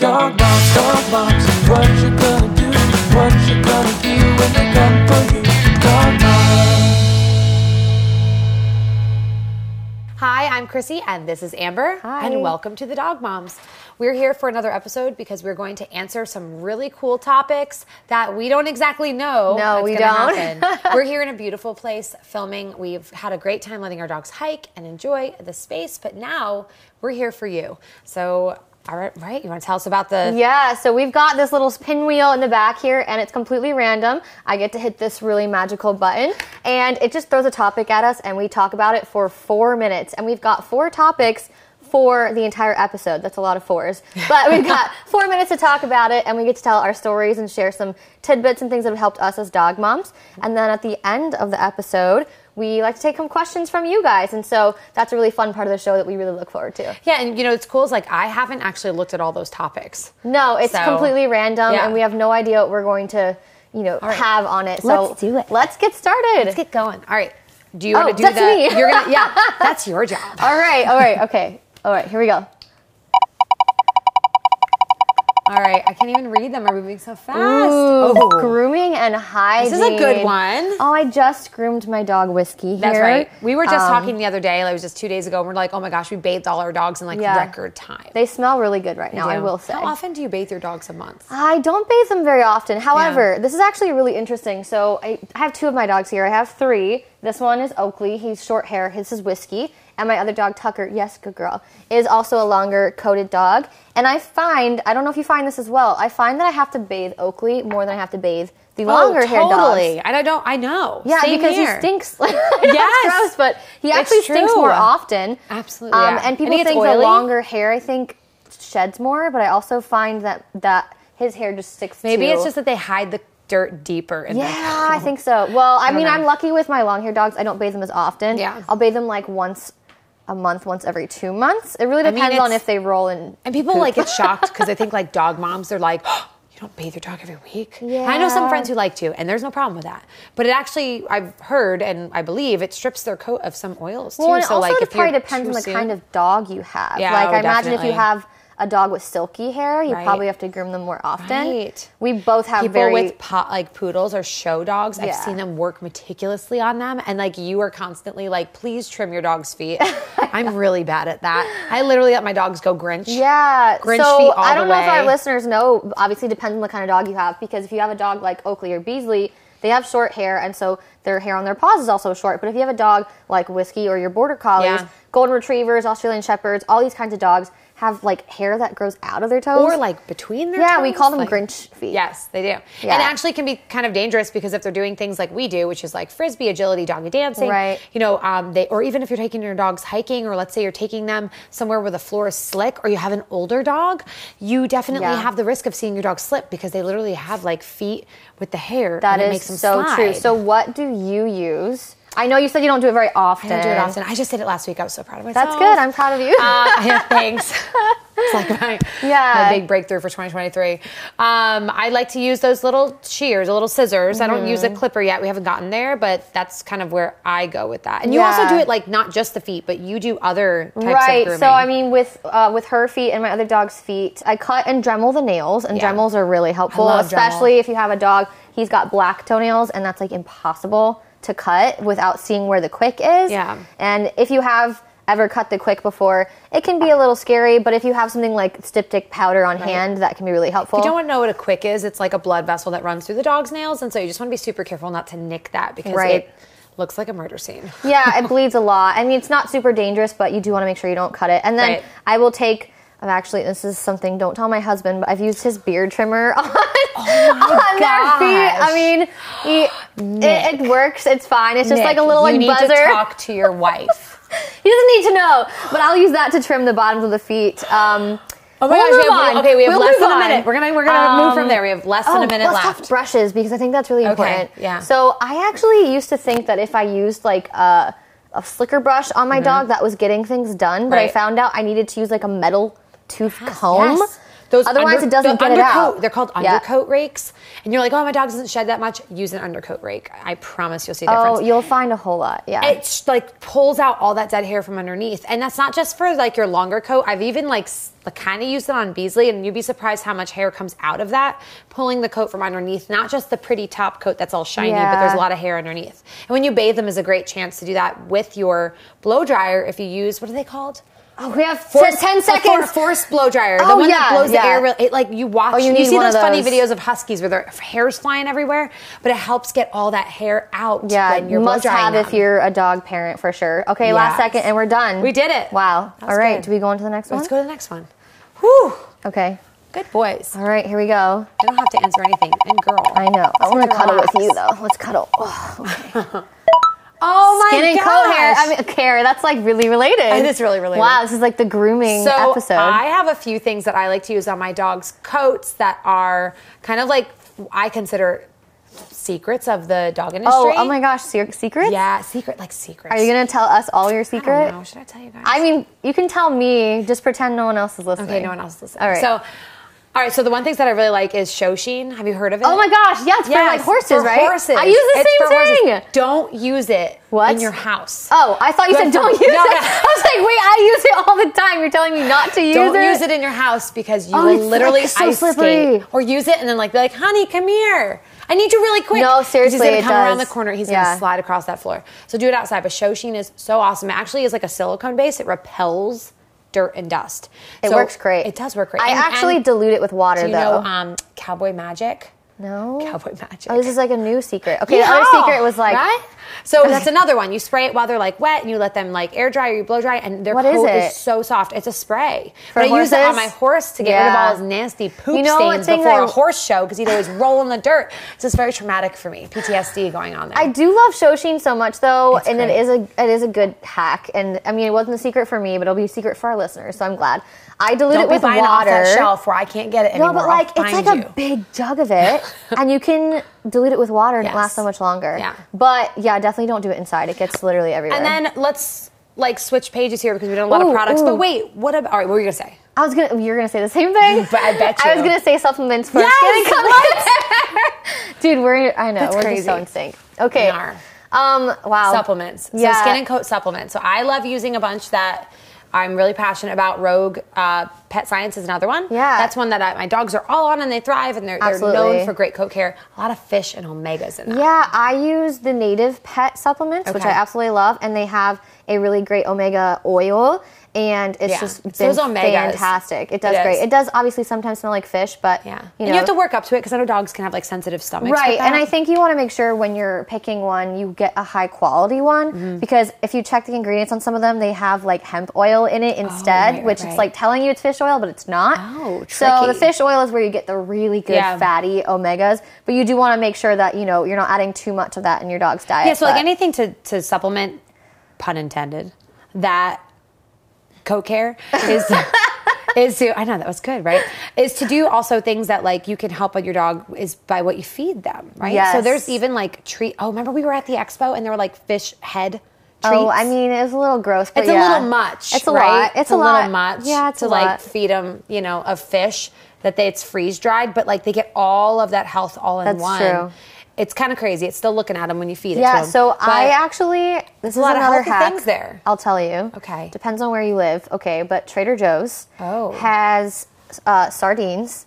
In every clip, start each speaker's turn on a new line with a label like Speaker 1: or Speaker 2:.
Speaker 1: Dog moms, dog moms, what you gonna do? What you gonna do when they come for you? Dog moms.
Speaker 2: Hi, I'm Chrissy, and this is Amber.
Speaker 3: Hi.
Speaker 2: And welcome to the Dog Moms. We're here for another episode because we're going to answer some really cool topics that we don't exactly know.
Speaker 3: No,
Speaker 2: that's
Speaker 3: we don't.
Speaker 2: happen. we're here in a beautiful place filming. We've had a great time letting our dogs hike and enjoy the space, but now we're here for you. So, all right, right? You want to tell us about the
Speaker 3: Yeah, so we've got this little pinwheel in the back here, and it's completely random. I get to hit this really magical button, and it just throws a topic at us, and we talk about it for four minutes. And we've got four topics for the entire episode. That's a lot of fours. But we've got four minutes to talk about it, and we get to tell our stories and share some tidbits and things that have helped us as dog moms. And then at the end of the episode, we like to take some questions from you guys. And so that's a really fun part of the show that we really look forward to.
Speaker 2: Yeah, and you know, it's cool is like I haven't actually looked at all those topics.
Speaker 3: No, it's
Speaker 2: So-
Speaker 3: completely random,
Speaker 2: Yeah.
Speaker 3: and we have no idea what we're going to, you know,
Speaker 2: right.
Speaker 3: have on it. So
Speaker 2: Let's do it.
Speaker 3: Let's get started.
Speaker 2: Let's get going. All right. Do you
Speaker 3: Oh,
Speaker 2: want to do
Speaker 3: that's
Speaker 2: the
Speaker 3: me.
Speaker 2: You're gonna yeah, that's your job.
Speaker 3: all right, all right, okay, all right. Here we go.
Speaker 2: All right, I can't even read them. Are we moving so fast?
Speaker 3: Ooh,
Speaker 2: oh,
Speaker 3: grooming and hygiene.
Speaker 2: this is a good one.
Speaker 3: Oh, I just groomed my dog Whiskey.
Speaker 2: That's right. We were just
Speaker 3: Um,
Speaker 2: talking the other day. Like, it was just two days ago. And we're like, oh my gosh, we bathed all our dogs in like
Speaker 3: Yeah.
Speaker 2: record time.
Speaker 3: They smell really good right now. I will say.
Speaker 2: How often do you bathe your dogs a month?
Speaker 3: I don't bathe them very often. However, this is actually really interesting. So I I have two of my dogs here. I have three. This one is Oakley. He's short hair. His is Whiskey. And my other dog, Tucker, yes, good girl, is also a longer coated dog. And I find, I don't know if you find this as well, I find that I have to bathe Oakley more than I have to bathe the longer hair dogs.
Speaker 2: Oh, totally. And I don't. I know.
Speaker 3: Yeah,
Speaker 2: Same
Speaker 3: because
Speaker 2: here.
Speaker 3: he stinks. I it's
Speaker 2: Yes.
Speaker 3: gross, but he actually stinks more often.
Speaker 2: Absolutely,
Speaker 3: Um,
Speaker 2: yeah.
Speaker 3: And people
Speaker 2: And
Speaker 3: think
Speaker 2: oily?
Speaker 3: longer hair, I think, sheds more, but I also find that that his hair just sticks.
Speaker 2: Maybe
Speaker 3: to-
Speaker 2: it's just that they hide the dirt deeper. In
Speaker 3: yeah, I think so. Well, I, mean,
Speaker 2: know.
Speaker 3: I'm lucky with my long hair dogs. I don't bathe them as often.
Speaker 2: Yeah.
Speaker 3: I'll bathe them like once a month, once every two months. It really
Speaker 2: mean,
Speaker 3: depends on if they roll in.
Speaker 2: And people like get shocked because they think like dog moms, they're like, oh, you don't bathe your dog every week. And I know some friends who like to, and there's no problem with that. But it actually, I've heard and I believe it strips their coat of some oils too.
Speaker 3: Well,
Speaker 2: so
Speaker 3: also
Speaker 2: like
Speaker 3: it probably depends on the
Speaker 2: soon-
Speaker 3: kind of dog you have.
Speaker 2: Yeah,
Speaker 3: like
Speaker 2: oh,
Speaker 3: I imagine if you have a dog with silky hair, you
Speaker 2: Right.
Speaker 3: probably have to groom them more often.
Speaker 2: Right.
Speaker 3: We both have
Speaker 2: people
Speaker 3: very
Speaker 2: with pot like poodles or show dogs. I've seen them work meticulously on them, and like you are constantly like, please trim your dog's feet. I'm really bad at that. I literally let my dogs go Grinch.
Speaker 3: Yeah.
Speaker 2: Grinch
Speaker 3: so
Speaker 2: feet all
Speaker 3: I don't know if our listeners know. Obviously, depends on the kind of dog you have. Because if you have a dog like Oakley or Beasley, they have short hair, and so their hair on their paws is also short. But if you have a dog like Whiskey or your Border Collies,
Speaker 2: Yeah.
Speaker 3: Golden Retrievers, Australian Shepherds, all these kinds of dogs have like hair that grows out of their toes.
Speaker 2: Or like between their toes.
Speaker 3: yeah, we call them
Speaker 2: like-
Speaker 3: Grinch feet.
Speaker 2: Yes, they do.
Speaker 3: Yeah.
Speaker 2: And actually can be kind of dangerous because if they're doing things like we do, which is like frisbee, agility, doggy dancing,
Speaker 3: Right.
Speaker 2: you know, um, they or even if you're taking your dogs hiking or let's say you're taking them somewhere where the floor is slick or you have an older dog, you definitely
Speaker 3: Yeah.
Speaker 2: have the risk of seeing your dog slip because they literally have like feet with the hair
Speaker 3: That
Speaker 2: and it
Speaker 3: is
Speaker 2: makes them
Speaker 3: so
Speaker 2: slide.
Speaker 3: true. So what do you use? I know you said you don't do it very often.
Speaker 2: I don't do it often. I just did it last week. I was so proud of myself.
Speaker 3: That's good. I'm proud of you.
Speaker 2: Uh, yeah, thanks. it's like my,
Speaker 3: Yeah.
Speaker 2: my big breakthrough for 2023. Um, I like to use those little shears, a little scissors. I don't use
Speaker 3: Mm-hmm.
Speaker 2: a clipper yet. We haven't gotten there, but that's kind of where I go with that. And you also do it like not just the feet, but you do other types
Speaker 3: right.
Speaker 2: of grooming.
Speaker 3: So I mean, with uh, with her feet and my other dog's feet, I cut and Dremel the nails, and
Speaker 2: Yeah.
Speaker 3: Dremels are really helpful, especially if you have a dog. He's got black toenails, and that's like impossible to cut without seeing where the quick is.
Speaker 2: Yeah.
Speaker 3: And if you have ever cut the quick before, it can be a little scary. But if you have something like styptic powder on hand, that can be really helpful.
Speaker 2: If you don't want to know what a quick is, it's like a blood vessel that runs through the dog's nails, and so you just want to be super careful not to nick that because
Speaker 3: Right.
Speaker 2: it looks like a murder scene.
Speaker 3: yeah, it bleeds a lot. I mean, it's not super dangerous, but you do want to make sure you don't cut it. And then
Speaker 2: Right.
Speaker 3: I will take. I've actually, this is something. Don't tell my husband, but I've used his beard trimmer on, oh on their feet. I mean, he, it, it works. It's fine. It's just
Speaker 2: Nick,
Speaker 3: like a little
Speaker 2: you need
Speaker 3: buzzer.
Speaker 2: to talk to your wife.
Speaker 3: He doesn't need to know, but I'll use that to trim the bottoms of the feet. Um,
Speaker 2: Oh my
Speaker 3: we'll
Speaker 2: gosh, we have,
Speaker 3: on.
Speaker 2: okay, we have
Speaker 3: We'll
Speaker 2: less than a minute. We're gonna we're gonna move from
Speaker 3: Um,
Speaker 2: there. We have less than
Speaker 3: Oh,
Speaker 2: a minute left.
Speaker 3: brushes because I think that's really important.
Speaker 2: yeah.
Speaker 3: So I actually used to think that if I used like a, a slicker brush on my dog, that was getting things done. But I
Speaker 2: Mm-hmm.
Speaker 3: Found out I needed to use like a metal tooth comb.
Speaker 2: yes. Those
Speaker 3: Otherwise, it doesn't
Speaker 2: the
Speaker 3: get it
Speaker 2: undercoat,
Speaker 3: out.
Speaker 2: They're called
Speaker 3: Yeah.
Speaker 2: undercoat rakes, and you're like, oh, my dog doesn't shed that much. Use an undercoat rake. I promise you'll see a oh, difference.
Speaker 3: Oh, you'll find a whole lot. Yeah.
Speaker 2: it like pulls out all that dead hair from underneath, and that's not just for like your longer coat. I've even like kind of used it on Beasley, and you'd be surprised how much hair comes out of that, pulling the coat from underneath. Not just the pretty top coat that's all shiny, but there's a lot of hair underneath. And when you bathe them, is a great chance to do that with your blow dryer. If you use what are they called?
Speaker 3: Oh, we have
Speaker 2: Force-
Speaker 3: ten seconds.
Speaker 2: a for- force blow dryer. the
Speaker 3: oh,
Speaker 2: one
Speaker 3: yeah,
Speaker 2: that blows
Speaker 3: yeah.
Speaker 2: the air. It, like you watch.
Speaker 3: Oh, you
Speaker 2: you, see those,
Speaker 3: of
Speaker 2: funny
Speaker 3: those.
Speaker 2: videos of huskies where their hair's flying everywhere, but it helps get all that hair out.
Speaker 3: Yeah,
Speaker 2: when you're
Speaker 3: must have if you're a dog parent for sure. Okay, last second and we're done.
Speaker 2: We did it.
Speaker 3: Wow. All right,
Speaker 2: good.
Speaker 3: do we go on to the next one?
Speaker 2: Let's go to the next one. Whew.
Speaker 3: Okay.
Speaker 2: Good boys.
Speaker 3: All right, here we go.
Speaker 2: You don't have to answer anything. And girl.
Speaker 3: I know. I want to cuddle with you though. Let's cuddle. Oh,
Speaker 2: Oh my god.
Speaker 3: Skin and coat hair. I mean, care. That's like really related.
Speaker 2: It is really related.
Speaker 3: Wow, this is like the grooming
Speaker 2: so
Speaker 3: episode.
Speaker 2: I have a few things that I like to use on my dog's coats that are kind of like I consider secrets of the dog industry.
Speaker 3: oh, oh my gosh, se- secrets?
Speaker 2: Yeah, secret like secrets.
Speaker 3: Are you gonna tell us all your
Speaker 2: I
Speaker 3: secret?
Speaker 2: don't know. Should I tell you guys?
Speaker 3: I mean, you can tell me. Just pretend no one else is listening.
Speaker 2: okay, no one else is listening.
Speaker 3: All right.
Speaker 2: So, all right. So the one things that I really like is ShowSheen. Have you heard of it?
Speaker 3: Oh my gosh, yeah, it's for like horses,
Speaker 2: for
Speaker 3: right?
Speaker 2: Horses.
Speaker 3: I use the
Speaker 2: It's
Speaker 3: same
Speaker 2: for horses.
Speaker 3: thing.
Speaker 2: Don't use it
Speaker 3: What?
Speaker 2: in your house.
Speaker 3: Oh, I thought you said don't use
Speaker 2: No,
Speaker 3: it.
Speaker 2: no.
Speaker 3: I was like, wait, I use it all the time. You're telling me not to use it.
Speaker 2: Don't use it in your house because you
Speaker 3: Oh,
Speaker 2: will literally
Speaker 3: like, so
Speaker 2: ice
Speaker 3: slippery.
Speaker 2: skate or use it and then like be like, honey, come here. I need you really quick.
Speaker 3: No, seriously,
Speaker 2: He's gonna come around the corner. He's
Speaker 3: Yeah.
Speaker 2: gonna slide across that floor. So do it outside. But ShowSheen is so awesome. It actually is like a silicone base. It repels dirt and dust.
Speaker 3: It
Speaker 2: So
Speaker 3: works great.
Speaker 2: It does work great.
Speaker 3: I
Speaker 2: And-
Speaker 3: actually
Speaker 2: and
Speaker 3: dilute it with water
Speaker 2: do you
Speaker 3: though.
Speaker 2: know um, Cowboy Magic?
Speaker 3: no.
Speaker 2: Cowboy Magic.
Speaker 3: Oh, this is like a new secret. Okay, the other secret was like
Speaker 2: right? So that's another one. You spray it while they're like wet, and you let them like air dry or you blow dry, and their
Speaker 3: What is
Speaker 2: coat
Speaker 3: it?
Speaker 2: so soft. It's a spray.
Speaker 3: For
Speaker 2: but I use it on my horse to get rid of all his nasty poop
Speaker 3: You know
Speaker 2: stains before
Speaker 3: I-
Speaker 2: a horse show because he'd always roll in the dirt. So it's very traumatic for me. PTSD going on there.
Speaker 3: I do love ShowSheen so much though,
Speaker 2: It's
Speaker 3: and
Speaker 2: great.
Speaker 3: it is a it is a good hack. And I mean, it wasn't a secret for me, but it'll be a secret for our listeners. So I'm glad. I dilute
Speaker 2: Don't
Speaker 3: it with water.
Speaker 2: off that shelf where I can't get it anymore.
Speaker 3: No, but like it's like
Speaker 2: find
Speaker 3: a big jug of it, and you can dilute it with water, and it lasts so much longer.
Speaker 2: Yeah.
Speaker 3: But yeah, definitely don't do it inside. It gets literally everywhere.
Speaker 2: And then let's like switch pages here because we don't have a lot
Speaker 3: Ooh,
Speaker 2: of products.
Speaker 3: ooh.
Speaker 2: But wait, what about? All right, what were you gonna say?
Speaker 3: I was gonna. You're gonna say the same thing.
Speaker 2: But I bet you.
Speaker 3: I was gonna say supplements for
Speaker 2: Yes,
Speaker 3: and. Dude, we're. I know
Speaker 2: That's
Speaker 3: we're
Speaker 2: crazy.
Speaker 3: just so in sync. Okay.
Speaker 2: We are.
Speaker 3: Um. Wow.
Speaker 2: supplements.
Speaker 3: Yeah.
Speaker 2: Skin and coat supplements. So I love using a bunch that I'm really passionate about. Rogue uh, Pet Science is another one.
Speaker 3: Yeah.
Speaker 2: That's one that I, my dogs are all on and they thrive and they're, they're known for great coat care. A lot of fish and omegas in that.
Speaker 3: Yeah, I use the native pet supplements, which I absolutely love, and they have a really great omega oil, and it's
Speaker 2: Yeah.
Speaker 3: just been
Speaker 2: omegas.
Speaker 3: fantastic. It does
Speaker 2: It
Speaker 3: great.
Speaker 2: is.
Speaker 3: It does obviously sometimes smell like fish, but
Speaker 2: Yeah.
Speaker 3: you
Speaker 2: and you have to work up to it because I know dogs can have like sensitive stomachs.
Speaker 3: Right, and. I think you want to make sure when you're picking one, you get a high quality one
Speaker 2: Mm-hmm.
Speaker 3: because if you check the ingredients on some of them, they have like hemp oil in it instead,
Speaker 2: Oh, right,
Speaker 3: which
Speaker 2: right,
Speaker 3: it's like telling you it's fish oil, but it's not.
Speaker 2: Oh, tricky.
Speaker 3: so the fish oil is where you get the really good
Speaker 2: Yeah.
Speaker 3: fatty omegas, but you do want to make sure that you know you're not adding too much of that in your dog's diet.
Speaker 2: Yeah, so like anything to, to supplement, pun intended, that coat care is is to I know that was good, right? Is to do also things that like you can help with your dog is by what you feed them, right? So there's even like treat oh remember we were at the expo and there were like fish head treats.
Speaker 3: Oh, I mean, it was a little gross, but
Speaker 2: it's
Speaker 3: yeah.
Speaker 2: a little much.
Speaker 3: It's a
Speaker 2: right?
Speaker 3: lot. It's,
Speaker 2: a,
Speaker 3: a, lot.
Speaker 2: little much.
Speaker 3: Yeah, it's
Speaker 2: to
Speaker 3: a
Speaker 2: like
Speaker 3: lot.
Speaker 2: feed them, you know, a fish that they it's freeze dried, but like they get all of that health all in
Speaker 3: That's
Speaker 2: one.
Speaker 3: true.
Speaker 2: It's kind of crazy. It's still looking at them when you feed it.
Speaker 3: Yeah, so I actually this is
Speaker 2: a lot of healthy
Speaker 3: hack.
Speaker 2: things there.
Speaker 3: I'll tell you.
Speaker 2: Okay.
Speaker 3: Depends on where you live. Okay, but Trader Joe's
Speaker 2: Oh.
Speaker 3: has uh, sardines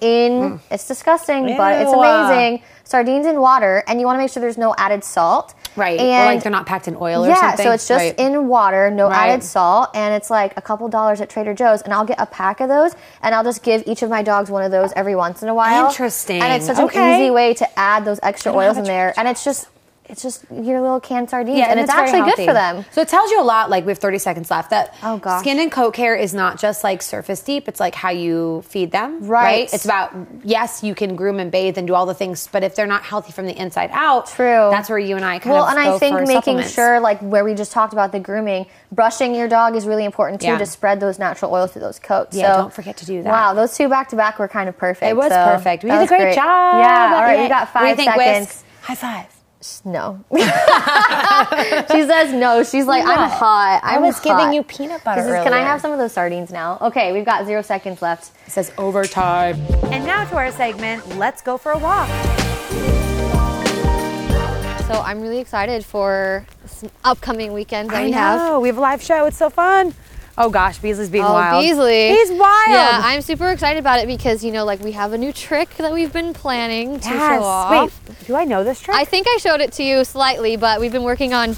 Speaker 3: in. It's disgusting, but it's amazing. Sardines in water, and you want to make sure there's no added salt.
Speaker 2: Right.
Speaker 3: And
Speaker 2: or like they're not packed in oil or
Speaker 3: yeah,
Speaker 2: something.
Speaker 3: so it's just
Speaker 2: Right.
Speaker 3: in water, no
Speaker 2: Right.
Speaker 3: added salt, and it's like a couple dollars at Trader Joe's, and I'll get a pack of those, and I'll just give each of my dogs one of those every once in a while.
Speaker 2: Interesting.
Speaker 3: And it's such
Speaker 2: Okay.
Speaker 3: an easy way to add those extra oils in there, and it's just it's just your little canned sardines,
Speaker 2: Yeah,
Speaker 3: and, it's,
Speaker 2: very
Speaker 3: actually good for them.
Speaker 2: So it tells you a lot. Like we have 30 seconds left. That
Speaker 3: Oh, gosh.
Speaker 2: skin and coat care is not just like surface deep. It's like how you feed them.
Speaker 3: Right. right?
Speaker 2: It's about yes, you can groom and bathe and do all the things, but if they're not healthy from the inside out,
Speaker 3: True.
Speaker 2: That's where you and I kind
Speaker 3: Well,
Speaker 2: of
Speaker 3: well,
Speaker 2: and
Speaker 3: I think making sure, like where we just talked about the grooming, brushing your dog is really important too
Speaker 2: Yeah.
Speaker 3: to spread those natural oils through those coats.
Speaker 2: Yeah,
Speaker 3: so,
Speaker 2: don't forget to do that.
Speaker 3: Wow, those two back to back were kind of perfect.
Speaker 2: It was
Speaker 3: so
Speaker 2: perfect. We did a
Speaker 3: was
Speaker 2: great, job.
Speaker 3: Yeah. All right,
Speaker 2: Yay.
Speaker 3: we got
Speaker 2: What do you
Speaker 3: five seconds.
Speaker 2: Whisk? High five.
Speaker 3: No. she says no. She's like, I'm hot.
Speaker 2: I
Speaker 3: I'm
Speaker 2: was giving you peanut butter
Speaker 3: This is- Can I have some of those sardines now? Okay, we've got zero seconds left.
Speaker 2: It says overtime. And now to our segment, let's go for a walk.
Speaker 3: So I'm really excited for some upcoming weekends that
Speaker 2: I
Speaker 3: we
Speaker 2: know.
Speaker 3: have.
Speaker 2: We have a live show. It's so fun. Oh gosh, Beasley's being
Speaker 3: Oh,
Speaker 2: wild.
Speaker 3: Beasley.
Speaker 2: He's wild.
Speaker 3: Yeah, I'm super excited about it because, you know, like we have a new trick that we've been planning to show off.
Speaker 2: Wait, do I know this trick?
Speaker 3: I think I showed it to you slightly, but we've been working on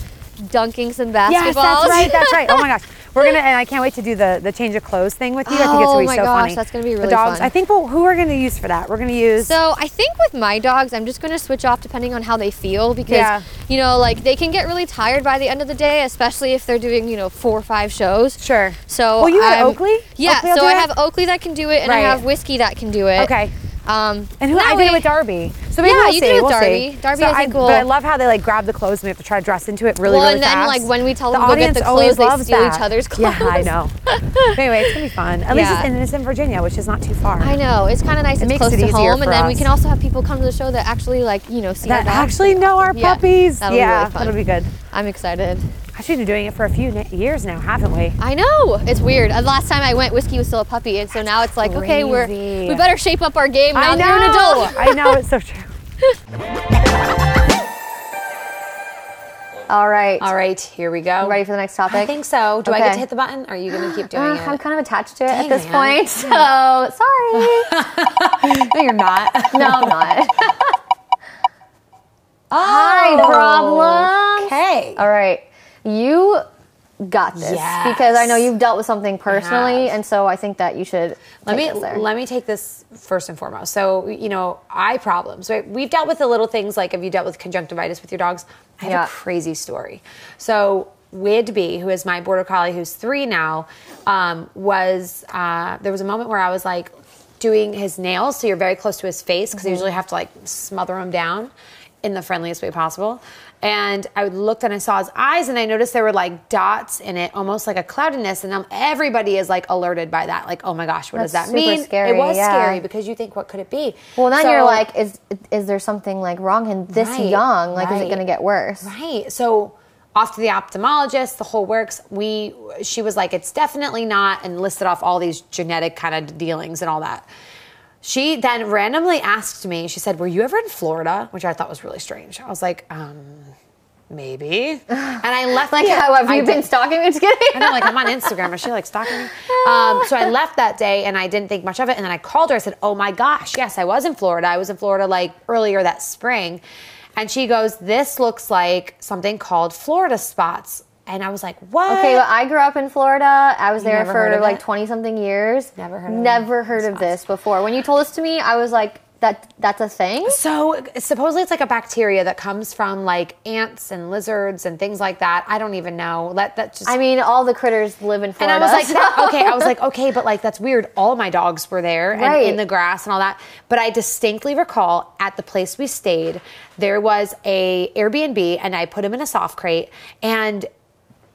Speaker 3: dunking some basketballs.
Speaker 2: Yes, that's right. That's right. Oh my gosh, we're gonna and I can't wait to do the the change of clothes thing with you. I think it's
Speaker 3: Oh
Speaker 2: gonna be
Speaker 3: my
Speaker 2: so
Speaker 3: gosh,
Speaker 2: funny.
Speaker 3: that's gonna be really fun.
Speaker 2: the dogs.
Speaker 3: fun.
Speaker 2: I think we'll, who we're gonna use for that? We're gonna use.
Speaker 3: So I think with my dogs, I'm just to switch off depending on how they feel because
Speaker 2: Yeah.
Speaker 3: you know, like they can get really tired by the end of the day, especially if they're doing you know four or five shows.
Speaker 2: Sure.
Speaker 3: So
Speaker 2: Well, you
Speaker 3: I'm-
Speaker 2: Oakley?
Speaker 3: Yeah.
Speaker 2: Oakley will
Speaker 3: so
Speaker 2: do
Speaker 3: I
Speaker 2: it?
Speaker 3: have Oakley that can do it, and
Speaker 2: Right.
Speaker 3: I have Whiskey that can do it.
Speaker 2: okay.
Speaker 3: Um,
Speaker 2: And who I did it with Darby. So maybe
Speaker 3: Yeah,
Speaker 2: we'll
Speaker 3: you
Speaker 2: see.
Speaker 3: did it with
Speaker 2: we'll
Speaker 3: Darby.
Speaker 2: see.
Speaker 3: Darby
Speaker 2: so I,
Speaker 3: cool.
Speaker 2: But I love how they like grab the clothes and we have to try to dress into it really,
Speaker 3: Well,
Speaker 2: really
Speaker 3: and then like when we tell
Speaker 2: the
Speaker 3: them to get
Speaker 2: audience
Speaker 3: the
Speaker 2: always
Speaker 3: clothes, they steal
Speaker 2: that.
Speaker 3: each other's clothes.
Speaker 2: Yeah, I know. anyway, it's gonna be fun. At least it's, and it's in Virginia, which is not too far.
Speaker 3: I know it's kind of nice.
Speaker 2: It
Speaker 3: it's
Speaker 2: makes
Speaker 3: close
Speaker 2: it
Speaker 3: to home, and then we can also have people come to the show that actually like you know see our
Speaker 2: That actually know our
Speaker 3: Yeah,
Speaker 2: puppies.
Speaker 3: be
Speaker 2: yeah,
Speaker 3: really fun.
Speaker 2: that'll be good.
Speaker 3: I'm excited.
Speaker 2: Actually, been doing it for a few years now, haven't we?
Speaker 3: I know it's weird. Uh, last time I went, Whiskey was still a puppy, and so now it's like, okay, we're we better shape up our game now
Speaker 2: I
Speaker 3: that
Speaker 2: know.
Speaker 3: you're an adult.
Speaker 2: I know. It's so true.
Speaker 3: All right.
Speaker 2: All right, here we go.
Speaker 3: Ready for the next topic?
Speaker 2: I think so. Do I get to hit the button? Or are you going to keep doing
Speaker 3: Uh,
Speaker 2: it?
Speaker 3: I'm kind of attached to it
Speaker 2: Dang,
Speaker 3: at this
Speaker 2: man.
Speaker 3: point, so sorry.
Speaker 2: no, you're not.
Speaker 3: no, I'm not.
Speaker 2: Oh,
Speaker 3: Hi, problems.
Speaker 2: Okay.
Speaker 3: All right, you got this
Speaker 2: Yes.
Speaker 3: because I know you've dealt with something personally, and so I think that you should.
Speaker 2: Let me let me take this first and foremost. So you know, eye problems. Right? We've dealt with the little things like have you dealt with conjunctivitis with your dogs? I have
Speaker 3: Yeah.
Speaker 2: a crazy story. So Wid B, who is my border collie, who's three now, um, was uh, there was a moment where I was like doing his nails, so you're very close to his face because you usually have to like smother him down in the friendliest way possible. And I looked and I saw his eyes, and I noticed there were like dots in it, almost like a cloudiness. And everybody is like alerted by that, like, oh my gosh, what does that mean?
Speaker 3: scary,
Speaker 2: it was
Speaker 3: yeah.
Speaker 2: scary because you think, what could it be?
Speaker 3: well, then
Speaker 2: So-
Speaker 3: you're like, is is there something like wrong in this
Speaker 2: Right,
Speaker 3: young? Like, is it going to get worse?
Speaker 2: Right. So off to the ophthalmologist, the whole works. We she was like, it's definitely not, and listed off all these genetic kind of dealings and all that. She then randomly asked me, she said, Were you ever in Florida? Which I thought was really strange. I was like, um, maybe. And I left
Speaker 3: Like, how have you been stalking me? Just kidding.
Speaker 2: I'm like I'm on Instagram. Is she like stalking me? Um, so I left that day and I didn't think much of it. And then I called her. I said, "Oh my gosh, yes, I was in Florida. I was in Florida like earlier that spring." And she goes, "This looks like something called Florida spots." And I was like, "What?"
Speaker 3: Okay, but I grew up in Florida. I was there for like 20 something years.
Speaker 2: Never heard of
Speaker 3: Never
Speaker 2: it.
Speaker 3: heard of this before. When you told this to me, I was like, that that's a thing?
Speaker 2: So supposedly it's like a bacteria that comes from like ants and lizards and things like that. I don't even know. Let that just
Speaker 3: I mean, all the critters live in
Speaker 2: And
Speaker 3: Florida.
Speaker 2: I was like,
Speaker 3: so-
Speaker 2: that- okay. I was like, okay, but like that's weird. All my dogs were there and
Speaker 3: Right.
Speaker 2: in the grass and all that. But I distinctly recall at the place we stayed, there was a Airbnb, and I put him in a soft crate. And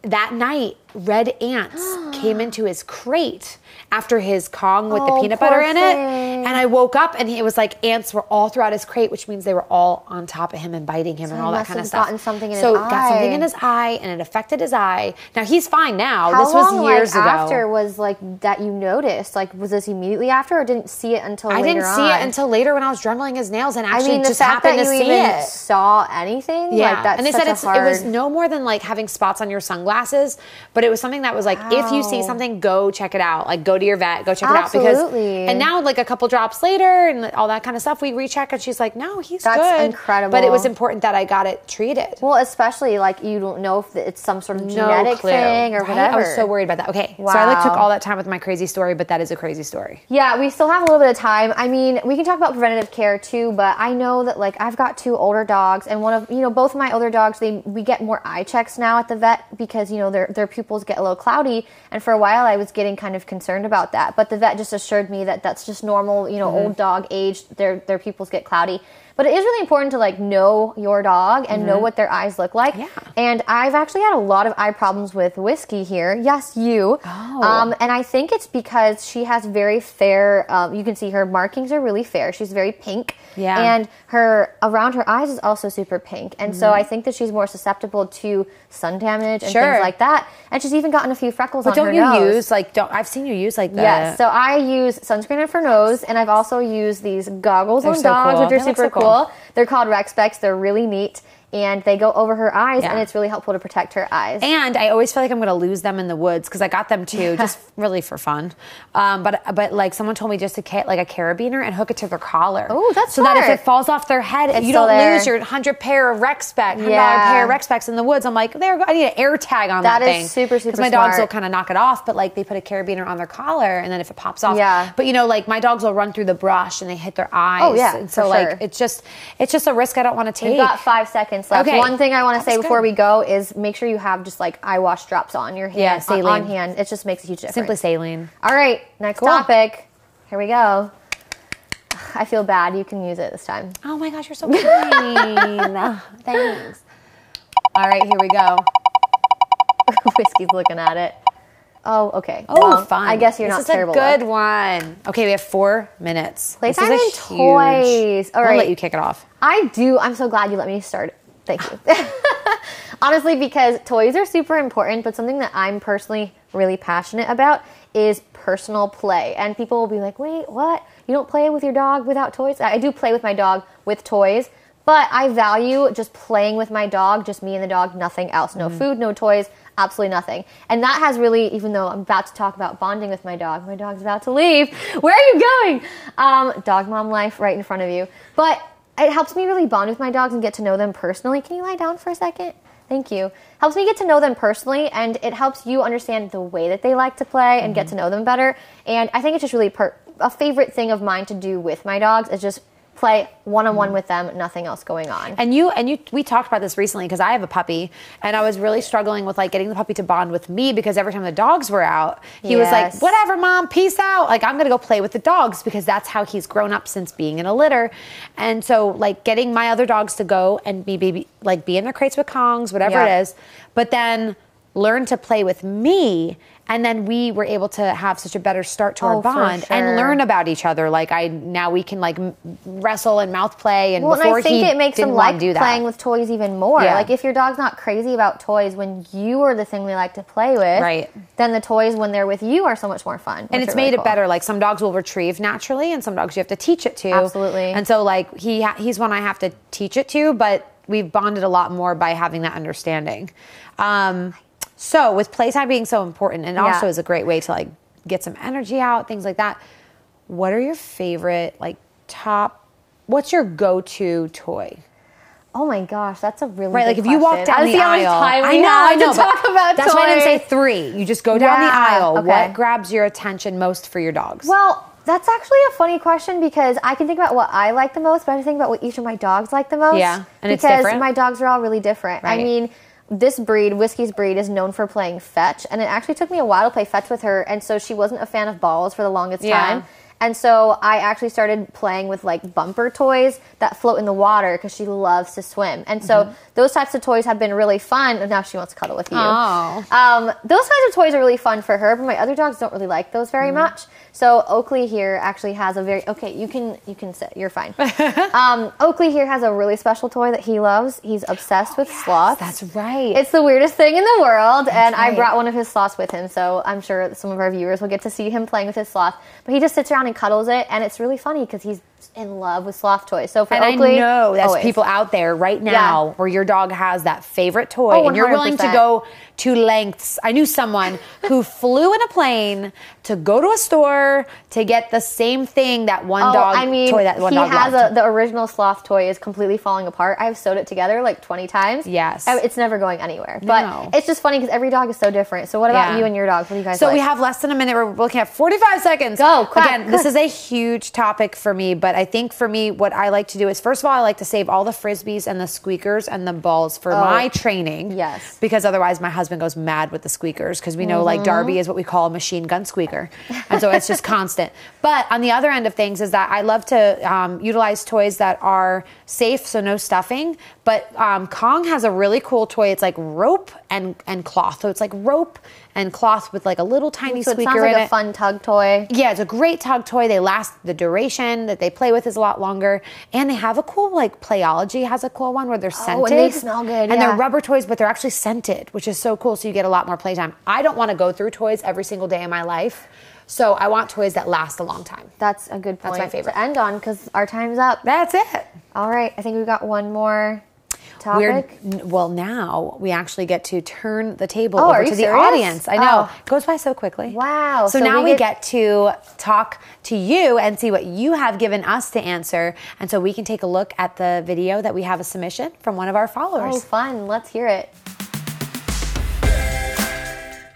Speaker 2: that night, red ants came into his crate after his Kong with the
Speaker 3: Oh,
Speaker 2: peanut
Speaker 3: poor
Speaker 2: butter in it.
Speaker 3: thing.
Speaker 2: And I woke up and it was like ants were all throughout his crate, which means they were all on top of him and biting him and all that kind of stuff.
Speaker 3: gotten something in
Speaker 2: so
Speaker 3: his
Speaker 2: got something in his eye and it affected his eye. Now he's fine now.
Speaker 3: How
Speaker 2: this was
Speaker 3: long,
Speaker 2: years
Speaker 3: like,
Speaker 2: ago.
Speaker 3: after was like that you noticed? Like, was this immediately after, or didn't see it until
Speaker 2: I didn't see
Speaker 3: on?
Speaker 2: it until later when I was drumming his nails and
Speaker 3: I
Speaker 2: actually
Speaker 3: mean, the
Speaker 2: just happened to
Speaker 3: you
Speaker 2: see
Speaker 3: even
Speaker 2: it.
Speaker 3: saw anything,
Speaker 2: Yeah,
Speaker 3: like
Speaker 2: and they said it was no more than like having spots on your sunglasses, but it was something that was like if you see something, go check it out. Like go to your vet, go check it out because.
Speaker 3: Absolutely.
Speaker 2: And now, like a couple drops later, and all that kind of stuff, we recheck, and she's like, "No, he's
Speaker 3: That's
Speaker 2: good."
Speaker 3: incredible.
Speaker 2: But it was important that I got it treated.
Speaker 3: Well, especially like you don't know if it's some sort of genetic thing or
Speaker 2: Right?
Speaker 3: whatever.
Speaker 2: I was so worried about that. Okay, so I like took all that time with my crazy story, but that is a crazy story.
Speaker 3: Yeah, we still have a little bit of time. I mean, we can talk about preventative care too, but I know that like I've got two older dogs, and one of you know both of my older dogs, they we get more eye checks now at the vet because you know their their pupils get a little cloudy, and for a while I was getting kind of concerned about that, but the vet just assured me that that's just normal. You know, old dog age, their their pupils get cloudy. But it is really important to like know your dog and know what their eyes look like.
Speaker 2: Mm-hmm. Yeah.
Speaker 3: And I've actually had a lot of eye problems with Whiskey here. Yes, you.
Speaker 2: Oh.
Speaker 3: Um, and I think it's because she has very fair. Um, you can see her markings are really fair. She's very pink.
Speaker 2: Yeah. Mm-hmm.
Speaker 3: And her around her eyes is also super pink. And so I think that she's more susceptible to sun damage and
Speaker 2: Sure.
Speaker 3: things like that. And she's even gotten a few freckles
Speaker 2: But
Speaker 3: on
Speaker 2: don't
Speaker 3: her
Speaker 2: you
Speaker 3: nose.
Speaker 2: use like don't I've seen you use like the
Speaker 3: Yes, so I use sunscreen for nose, and I've also used these goggles
Speaker 2: They're
Speaker 3: on
Speaker 2: so
Speaker 3: dogs,
Speaker 2: cool.
Speaker 3: which are
Speaker 2: They
Speaker 3: super
Speaker 2: so cool.
Speaker 3: cool. They're called Rex Specs. They're really neat, and they go over her eyes,
Speaker 2: Yeah.
Speaker 3: and it's really helpful to protect her eyes.
Speaker 2: And I always feel like I'm going to lose them in the woods because I got them too, just really for fun. Um, but but like someone told me just to ca- like a carabiner and hook it to their collar.
Speaker 3: Ooh, that's
Speaker 2: so that if it falls off their head,
Speaker 3: It's
Speaker 2: you don't
Speaker 3: there.
Speaker 2: lose your hundred pair of Rex Spec, hundred
Speaker 3: Yeah.
Speaker 2: pair of Rex Specs in the woods. I'm like, there, I need an air tag on
Speaker 3: That
Speaker 2: that,
Speaker 3: is
Speaker 2: thing.
Speaker 3: super, super
Speaker 2: Because my dogs
Speaker 3: smart.
Speaker 2: will kind of knock it off, but like they put a carabiner on their collar, and then if it pops off,
Speaker 3: Yeah.
Speaker 2: But you know, like my dogs will run through the brush and they hit their eyes.
Speaker 3: Oh, yeah,
Speaker 2: and so like
Speaker 3: sure.
Speaker 2: it's just it's just a risk I don't want to take.
Speaker 3: We've got five seconds left.
Speaker 2: Okay.
Speaker 3: One thing I want to say before
Speaker 2: good.
Speaker 3: we go is make sure you have just like eye wash drops on your hand,
Speaker 2: Yeah, saline.
Speaker 3: on hand. It just makes a huge difference.
Speaker 2: Simply saline.
Speaker 3: All right, next
Speaker 2: Cool.
Speaker 3: topic. Here we go. I feel bad. You can use it this time.
Speaker 2: Oh my gosh, you're so kind. Thanks. All right, here we go.
Speaker 3: Whiskey's looking at it. Oh, okay.
Speaker 2: Oh,
Speaker 3: Well,
Speaker 2: fun.
Speaker 3: I guess you're
Speaker 2: this
Speaker 3: not
Speaker 2: is
Speaker 3: terrible.
Speaker 2: a good
Speaker 3: though.
Speaker 2: one. Okay, we have four minutes. This
Speaker 3: Playtime and
Speaker 2: huge-
Speaker 3: toys. All
Speaker 2: I'll let you kick it off.
Speaker 3: I do. I'm so glad you let me start. Thank you. Honestly, because toys are super important, but something that I'm personally really passionate about is personal play. And people will be like, wait, what? You don't play with your dog without toys? I do play with my dog with toys, but I value just playing with my dog, just me and the dog, nothing else. No food, no toys, absolutely nothing. And that has really, even though I'm about to talk about bonding with my dog, my dog's about to leave. Where are you going? Um, dog mom life right in front of you. But it helps me really bond with my dogs and get to know them personally. Can you lie down for a second? Thank you. Helps me get to know them personally, and it helps you understand the way that they like to play and get mm-hmm. to know them better. And I think it's just really per- a favorite thing of mine to do with my dogs is just play one on one with them, nothing else going on.
Speaker 2: And you and you we talked about this recently because I have a puppy and I was really struggling with like getting the puppy to bond with me because every time the dogs were out, he was like, "Whatever, mom, peace out." Like I'm going to go play with the dogs because that's how he's grown up since being in a litter. And so like getting my other dogs to go and be baby like be in their crates with Kongs, whatever
Speaker 3: Yeah.
Speaker 2: it is, but then learn to play with me and then we were able to have such a better start to
Speaker 3: Oh,
Speaker 2: our bond
Speaker 3: sure.
Speaker 2: and learn about each other like i now we can like wrestle and mouth play and
Speaker 3: Well, and I think
Speaker 2: he
Speaker 3: it makes them like
Speaker 2: do that.
Speaker 3: playing with toys even more.
Speaker 2: Yeah.
Speaker 3: Like if your dog's not crazy about toys when you are the thing they like to play with,
Speaker 2: Right.
Speaker 3: Then the toys when they're with you are so much more fun.
Speaker 2: and it's made
Speaker 3: really
Speaker 2: it better. Like some dogs will retrieve naturally, and some dogs you have to teach it to.
Speaker 3: Absolutely.
Speaker 2: And so like he ha- he's one I have to teach it to, but we've bonded a lot more by having that understanding. Um, so with playtime being so important, and also
Speaker 3: Yeah.
Speaker 2: is a great way to like get some energy out, things like that. What are your favorite like top? What's your go-to toy?
Speaker 3: Oh my gosh, that's a really
Speaker 2: Right, like if you walk down the
Speaker 3: see how much
Speaker 2: aisle, I know, I know,
Speaker 3: talk about
Speaker 2: that's why I didn't say three. You just go down the aisle.
Speaker 3: okay.
Speaker 2: What grabs your attention most for your dogs?
Speaker 3: Well, that's actually a funny question because I can think about what I like the most, but I to think about what each of my dogs like the most.
Speaker 2: Yeah, and it's
Speaker 3: because
Speaker 2: different?
Speaker 3: my dogs are all really different. I mean, this breed, Whiskey's breed, is known for playing fetch, and it actually took me a while to play fetch with her, and so she wasn't a fan of balls for the longest
Speaker 2: Yeah.
Speaker 3: time. And so I actually started playing with like bumper toys that float in the water because she loves to swim. And so
Speaker 2: Mm-hmm.
Speaker 3: those types of toys have been really fun. And now she wants to cuddle with you.
Speaker 2: Oh.
Speaker 3: Um, those kinds of toys are really fun for her, but my other dogs don't really like those
Speaker 2: Mm.
Speaker 3: very much. So Oakley here actually has a very okay. You can you can sit. You're fine. um, Oakley here has a really special toy that he loves. He's obsessed with sloths.
Speaker 2: that's right.
Speaker 3: It's the weirdest thing in the world, and I brought one of his sloths with him, so I'm sure some of our viewers will get to see him playing with his sloth. But he just sits around and cuddles it, and it's really funny because he's in love with sloth toys. So for
Speaker 2: and
Speaker 3: Oakley,
Speaker 2: I know there's
Speaker 3: always.
Speaker 2: people out there right now
Speaker 3: Yeah.
Speaker 2: where your dog has that favorite toy
Speaker 3: Oh,
Speaker 2: and you're willing to go to lengths. I knew someone who flew in a plane to go to a store to get the same thing that one
Speaker 3: Oh,
Speaker 2: dog
Speaker 3: I mean,
Speaker 2: toy that one
Speaker 3: he
Speaker 2: dog
Speaker 3: has
Speaker 2: loved.
Speaker 3: a, the original sloth toy is completely falling apart. I've sewed it together like 20 times.
Speaker 2: Yes.
Speaker 3: It's never going anywhere. But
Speaker 2: No.
Speaker 3: it's just funny because every dog is so different. So what about
Speaker 2: Yeah.
Speaker 3: you and your dogs? What do you guys
Speaker 2: so
Speaker 3: like?
Speaker 2: we have less than a minute. We're looking at 45 seconds.
Speaker 3: Go, quick,
Speaker 2: Again, this is a huge topic for me, but I think for me, what I like to do is first of all, I like to save all the frisbees and the squeakers and the balls for my training.
Speaker 3: Oh, yes.
Speaker 2: Because otherwise, my husband goes mad with the squeakers because we know like
Speaker 3: Mm-hmm.
Speaker 2: Darby is what we call a machine gun squeaker. And so it's just constant. But on the other end of things is that I love to um, utilize toys that are safe, so no stuffing. But um, Kong has a really cool toy. It's like rope and, and cloth. So it's like rope and cloth with like a little tiny
Speaker 3: So it
Speaker 2: squeaker
Speaker 3: sounds like
Speaker 2: in
Speaker 3: a
Speaker 2: it.
Speaker 3: fun tug toy.
Speaker 2: Yeah, it's a great tug toy. They last the duration that they play with is a lot longer, and they have a cool like Playology has a cool one where they're scented
Speaker 3: Oh, and they smell good,
Speaker 2: and
Speaker 3: yeah.
Speaker 2: they're rubber toys, but they're actually scented, which is so cool. So you get a lot more playtime. I don't want to go through toys every single day in my life, so I want toys that last a long time.
Speaker 3: That's a good point
Speaker 2: That's my favorite.
Speaker 3: to end on because our time's up.
Speaker 2: That's it.
Speaker 3: All right, I think we've got one more
Speaker 2: We're well now we actually get to turn the table
Speaker 3: Oh,
Speaker 2: over to the
Speaker 3: serious?
Speaker 2: audience. I know
Speaker 3: Oh.
Speaker 2: it goes by so quickly.
Speaker 3: Wow,
Speaker 2: So,
Speaker 3: so
Speaker 2: now
Speaker 3: we
Speaker 2: we
Speaker 3: get-
Speaker 2: get to talk to you and see what you have given us to answer, and so we can take a look at the video that we have a submission from one of our followers.
Speaker 3: Oh, fun. Let's hear it.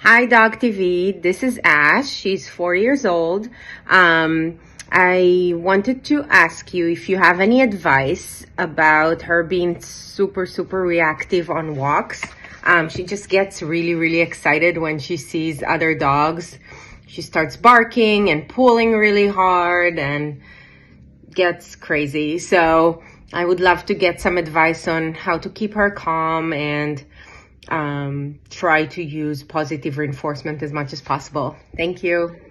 Speaker 4: Hi, Dog TV. This is Ash. She's four years old. Um, I wanted to ask you if you have any advice about her being super, super reactive on walks. Um, she just gets really, really excited when she sees other dogs. She starts barking and pulling really hard and gets crazy. So I would love to get some advice on how to keep her calm and um, try to use positive reinforcement as much as possible. Thank you.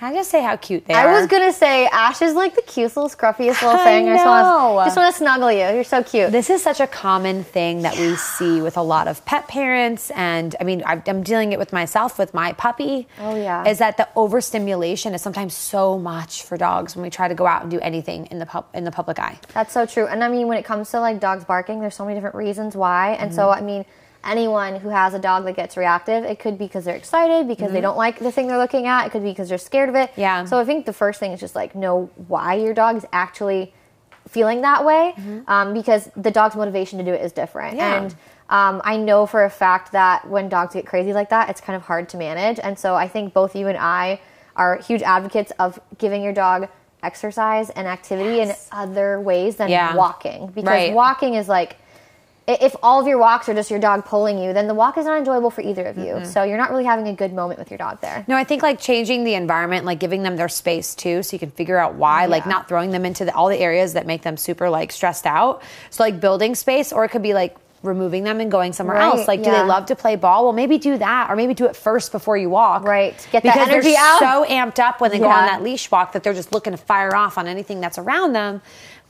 Speaker 2: Can I just say how cute they are?
Speaker 3: I was gonna say Ash is like the cutest little scruffiest little
Speaker 2: I
Speaker 3: thing. I just
Speaker 2: know.
Speaker 3: want just want to snuggle you. You're so cute.
Speaker 2: This is such a common thing that we see with a lot of pet parents, and I mean, I've- I'm dealing it with myself with my puppy.
Speaker 3: Oh, yeah.
Speaker 2: is that the overstimulation is sometimes so much for dogs when we try to go out and do anything in the pub in the public eye.
Speaker 3: That's so true. And I mean, when it comes to like dogs barking, there's so many different reasons why. And so,
Speaker 2: Mm-hmm.
Speaker 3: I mean, anyone who has a dog that gets reactive, it could be because they're excited, because they don't like the thing they're looking at. It could be because they're scared of it.
Speaker 2: Mm-hmm. Yeah.
Speaker 3: So I think the first thing is just like know why your dog is actually feeling that way, um, because the dog's motivation to do it is different.
Speaker 2: Mm-hmm. Yeah.
Speaker 3: And um, I know for a fact that when dogs get crazy like that, it's kind of hard to manage. And so I think both you and I are huge advocates of giving your dog exercise and activity in other ways than
Speaker 2: Yeah.
Speaker 3: walking. Because
Speaker 2: Right.
Speaker 3: walking is like, if all of your walks are just your dog pulling you, then the walk is not enjoyable for either of you. So you're not really having a good moment with your dog there.
Speaker 2: No, I think like changing the environment, like giving them their space too, so you can figure out why, like not throwing them into the, all the areas that make them super like stressed out. So like building space, or it could be like removing them and going somewhere
Speaker 3: Right,
Speaker 2: else. Like, do they love to play ball? Well, maybe do that, or maybe do it first before you walk.
Speaker 3: Right, get that
Speaker 2: because
Speaker 3: energy out.
Speaker 2: so amped up when they go on that leash walk that they're just looking to fire off on anything that's around them.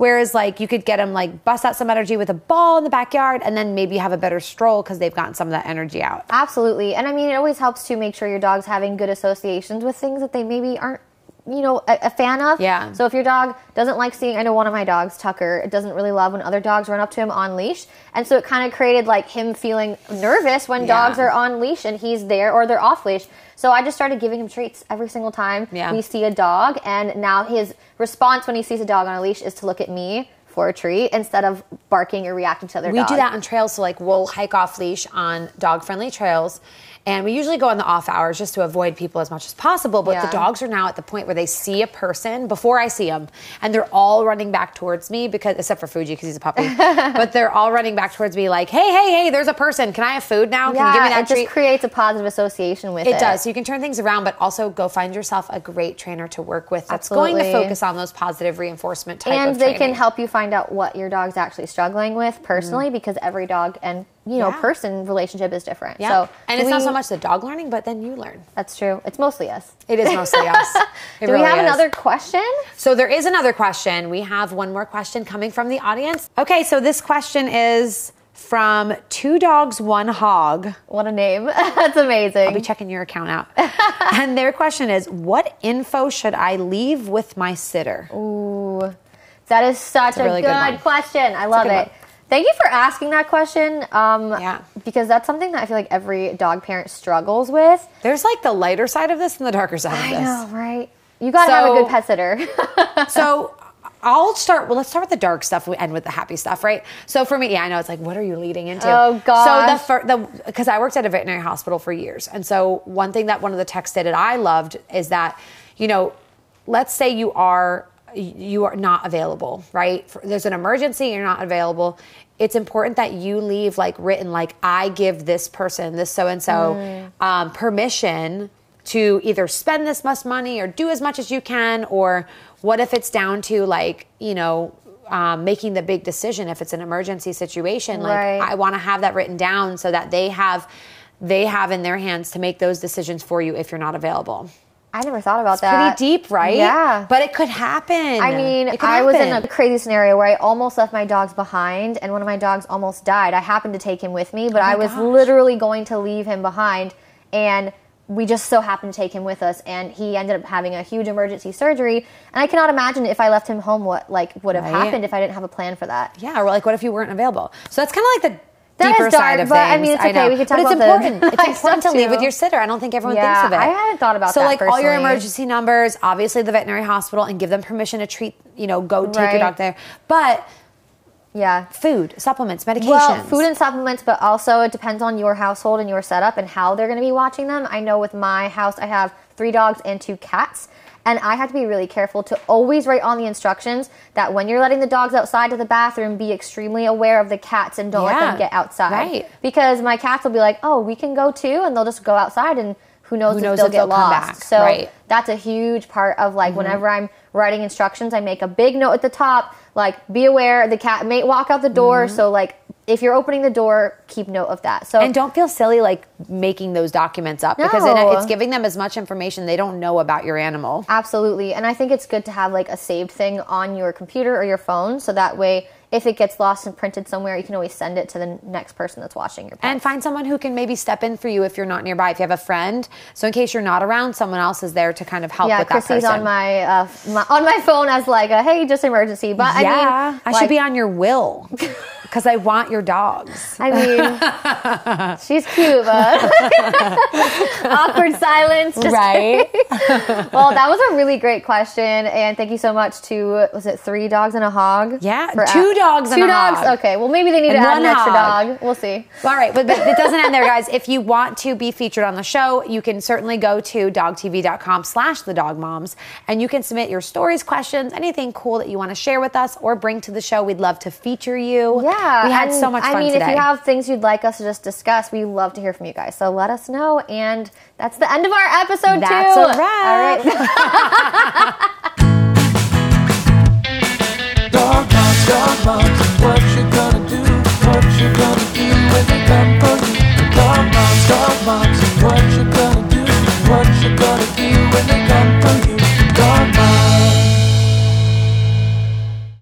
Speaker 2: Whereas, like, you could get them like bust out some energy with a ball in the backyard, and then maybe have a better stroll because they've gotten some of that energy out.
Speaker 3: Absolutely. And I mean, it always helps to make sure your dog's having good associations with things that they maybe aren't, you know, a, a fan of.
Speaker 2: Yeah.
Speaker 3: So if your dog doesn't like seeing, I know one of my dogs, Tucker, it doesn't really love when other dogs run up to him on leash. And so it kind of created like him feeling nervous when
Speaker 2: Yeah.
Speaker 3: dogs are on leash and he's there or they're off leash. So I just started giving him treats every single time
Speaker 2: Yeah.
Speaker 3: we see a dog. And now his response when he sees a dog on a leash is to look at me for a treat instead of barking or reacting to other dogs.
Speaker 2: We
Speaker 3: dogs.
Speaker 2: do that on trails, so like we'll hike off leash on dog friendly trails. And we usually go on the off hours just to avoid people as much as possible. But
Speaker 3: Yeah.
Speaker 2: the dogs are now at the point where they see a person before I see them, and they're all running back towards me because, except for Fuji because he's a puppy, but they're all running back towards me like, hey, hey, hey, there's a person. Can I have food now? Can
Speaker 3: Yeah,
Speaker 2: you give me that
Speaker 3: it just creates a positive association with it.
Speaker 2: It does. So you can turn things around, but also go find yourself a great trainer to work with that's going to focus on those positive reinforcement type
Speaker 3: and they can help you find out what your dog's actually struggling with personally mm-hmm. because every dog and you know.
Speaker 2: Yeah.
Speaker 3: person relationship is different.
Speaker 2: Yeah.
Speaker 3: So
Speaker 2: and it's not so much the dog learning, but then you learn.
Speaker 3: That's true. It's mostly us.
Speaker 2: It is mostly us. It
Speaker 3: do
Speaker 2: really
Speaker 3: we have
Speaker 2: is.
Speaker 3: another question?
Speaker 2: So there is another question. We have one more question coming from the audience. Okay, so this question is from Two Dogs, One Hog.
Speaker 3: What a name. That's amazing.
Speaker 2: I'll be checking your account out. and their question is What info should I leave with my sitter? Ooh.
Speaker 3: That is such
Speaker 2: a
Speaker 3: a,
Speaker 2: really
Speaker 3: good,
Speaker 2: good
Speaker 3: question. I love it.
Speaker 2: one.
Speaker 3: Thank you for asking that question. Um,
Speaker 2: Yeah.
Speaker 3: Because that's something that I feel like every dog parent struggles with.
Speaker 2: There's like the lighter side of this and the darker side
Speaker 3: I
Speaker 2: of this.
Speaker 3: know, right? You got to have a good pet sitter.
Speaker 2: so I'll start. Well, let's start with the dark stuff. We end with the happy stuff, right? So for me, yeah, I know it's like, what are you leading into?
Speaker 3: Oh, God.
Speaker 2: So the fir- the because I worked at a veterinary hospital for years, and so one thing that one of the techs did that I loved is that. you know, let's say you are you are not available, right? There's an emergency, you're not available. It's important that you leave like written, like I give this person, this so and so, permission to either spend this much money or do as much as you can, or what if it's down to like you know. Um, making the big decision if it's an emergency situation like
Speaker 3: Right.
Speaker 2: i want to have that written down so that they have they have in their hands to make those decisions for you if you're not available
Speaker 3: I never thought about
Speaker 2: pretty
Speaker 3: that.
Speaker 2: Pretty deep, right?
Speaker 3: Yeah.
Speaker 2: But it could happen.
Speaker 3: I mean, I was in a crazy scenario where I almost left my dogs behind, and one of my dogs almost died. I happened to take him with me, but oh I was
Speaker 2: Oh gosh.
Speaker 3: literally going to leave him behind, and we just so happened to take him with us, and he ended up having a huge emergency surgery. And I cannot imagine if I left him home, what like would have
Speaker 2: Right.
Speaker 3: happened if I didn't have a plan for that.
Speaker 2: Yeah, or like, what if you weren't available? So that's kind of like the
Speaker 3: That
Speaker 2: deeper
Speaker 3: dark,
Speaker 2: side of
Speaker 3: but, I mean, it's okay.
Speaker 2: know.
Speaker 3: We can talk
Speaker 2: but it's
Speaker 3: about the
Speaker 2: important. It's important to leave with your sitter. I don't think everyone
Speaker 3: Yeah,
Speaker 2: thinks of it.
Speaker 3: I hadn't thought about
Speaker 2: so
Speaker 3: that So,
Speaker 2: like all your emergency numbers, obviously the veterinary hospital, and give them permission to treat. You know, go take
Speaker 3: Right.
Speaker 2: your dog there. But
Speaker 3: Yeah.
Speaker 2: food, supplements, medications.
Speaker 3: Well, food and supplements, but also it depends on your household and your setup and how they're going to be watching them. I know with my house, I have three dogs and two cats. And I have to be really careful to always write on the instructions that when you're letting the dogs outside to the bathroom, be extremely aware of the cats and don't let them get outside.
Speaker 2: right.
Speaker 3: Because my cats will be like, oh, we can go too. And they'll just go outside and who knows,
Speaker 2: Who
Speaker 3: if they'll
Speaker 2: if
Speaker 3: get
Speaker 2: they'll come
Speaker 3: lost.
Speaker 2: back,
Speaker 3: So
Speaker 2: right. Mm-hmm.
Speaker 3: that's a huge part of like whenever I'm writing instructions, I make a big note at the top, like be aware the cat may walk out the door.
Speaker 2: Mm-hmm.
Speaker 3: So like if you're opening the door, keep note of that. So
Speaker 2: and don't feel silly like making those documents up because then it's giving them as much information they don't know about your animal.
Speaker 3: absolutely, and I think it's good to have like a saved thing on your computer or your phone, so that way if it gets lost and printed somewhere, you can always send it to the next person that's watching your pet.
Speaker 2: And find someone who can maybe step in for you if you're not nearby. If you have a friend, so in case you're not around, someone else is there to kind of help
Speaker 3: yeah,
Speaker 2: with that
Speaker 3: Chrissy's
Speaker 2: person.
Speaker 3: on my, uh, my on my phone as like a hey, just emergency. But I
Speaker 2: yeah,
Speaker 3: mean,
Speaker 2: I
Speaker 3: like,
Speaker 2: should be on your will because I want your dogs.
Speaker 3: I mean, she's cute, but awkward silence. Just
Speaker 2: Right?
Speaker 3: Well, that was a really great question, and thank you so much to was it three dogs and a hog?
Speaker 2: Yeah, two
Speaker 3: a-
Speaker 2: dogs and
Speaker 3: two dogs.
Speaker 2: hog.
Speaker 3: Okay, well maybe they need
Speaker 2: And
Speaker 3: to add
Speaker 2: one
Speaker 3: an extra
Speaker 2: hog.
Speaker 3: dog. We'll see.
Speaker 2: All right, but, but it doesn't end there, guys. If you want to be featured on the show, you can certainly go to dogtv.com slash the dog moms and you can submit your stories, questions, anything cool that you want to share with us or bring to the show. We'd love to feature you.
Speaker 3: Yeah, yeah.
Speaker 2: We had so much
Speaker 3: I fun. Mean,
Speaker 2: today.
Speaker 3: if you have things you'd like us to just discuss, we love to hear from you guys. So let us know. And that's the end of our episode,
Speaker 2: that's
Speaker 3: too.
Speaker 2: Right.
Speaker 3: All right.
Speaker 1: dog moms, dog moms, what you gonna do? What you gonna do when they come for you? Dog moms, dog moms, what you gonna do? What you gonna do when they come for you?